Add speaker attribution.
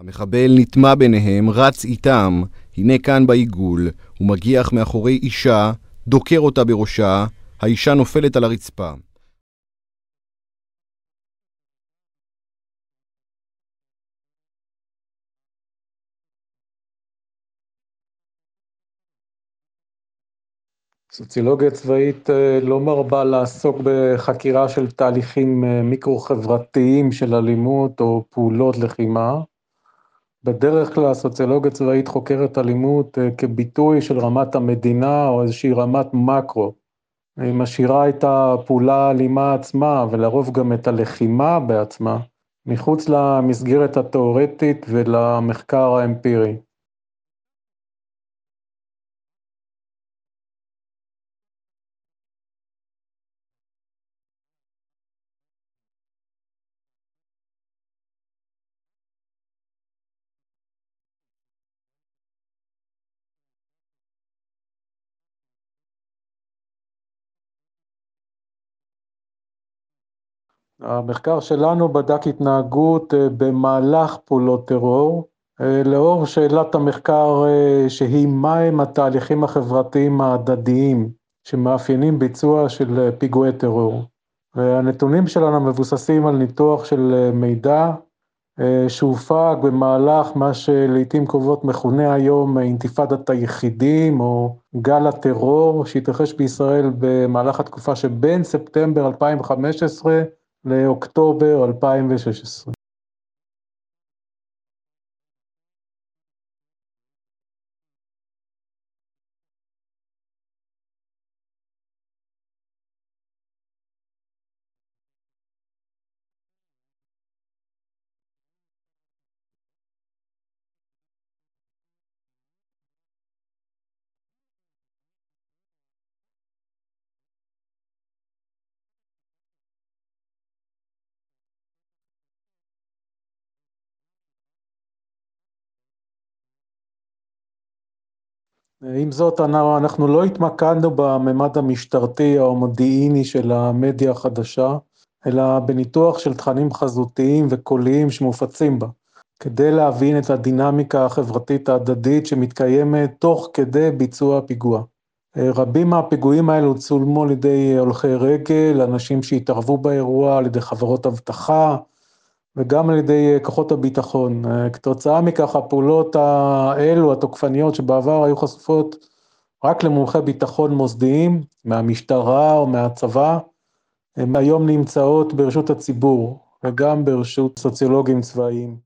Speaker 1: המחבל נטמע ביניהם, רץ איתם, הנה כאן בעיגול, הוא מגיח מאחורי אישה, דוקר אותה בראשה, האישה נופלת על הרצפה.
Speaker 2: סוציולוגיה צבאית לא מרבה לעסוק בחקירה של תהליכים מיקרו-חברתיים של אלימות או פעולות לחימה. בדרך כלל הסוציולוגיה צבאית חוקרת אלימות כביטוי של רמת המדינה או איזושהי רמת מקרו. היא משאירה את הפעולה האלימה עצמה ולרוב גם את הלחימה בעצמה מחוץ למסגרת התאורטית ולמחקר האמפירי. המחקר שלנו בדק התנהגות במהלך פעולות טרור, לאור שאלת המחקר שהיא מהם התהליכים החברתיים ההדדיים שמאפיינים ביצוע של פיגועי טרור. והנתונים שלנו מבוססים על ניתוח של מידע שהופק במהלך מה שלעיתים קרובות מכונה היום אינתיפאדת היחידים או גל הטרור שהתרחש בישראל במהלך התקופה שבין ספטמבר 2015 לאוקטובר 2016. עם זאת, אנחנו לא התמקדנו בממד המשטרתי או המודיעיני של המדיה החדשה, אלא בניתוח של תכנים חזותיים וקוליים שמופצים בה, כדי להבין את הדינמיקה החברתית ההדדית שמתקיימת תוך כדי ביצוע פיגוע. רבים מהפיגועים האלו צולמו על ידי הולכי רגל, אנשים שהתערבו באירוע, על ידי חברות אבטחה, וגם על ידי כוחות הביטחון. כתוצאה מכך, הפעולות האלו, התוקפניות שבעבר היו חשופות רק למומחי ביטחון מוסדיים, מהמשטרה או מהצבא, הן היום נמצאות ברשות הציבור, וגם ברשות סוציולוגים צבאיים.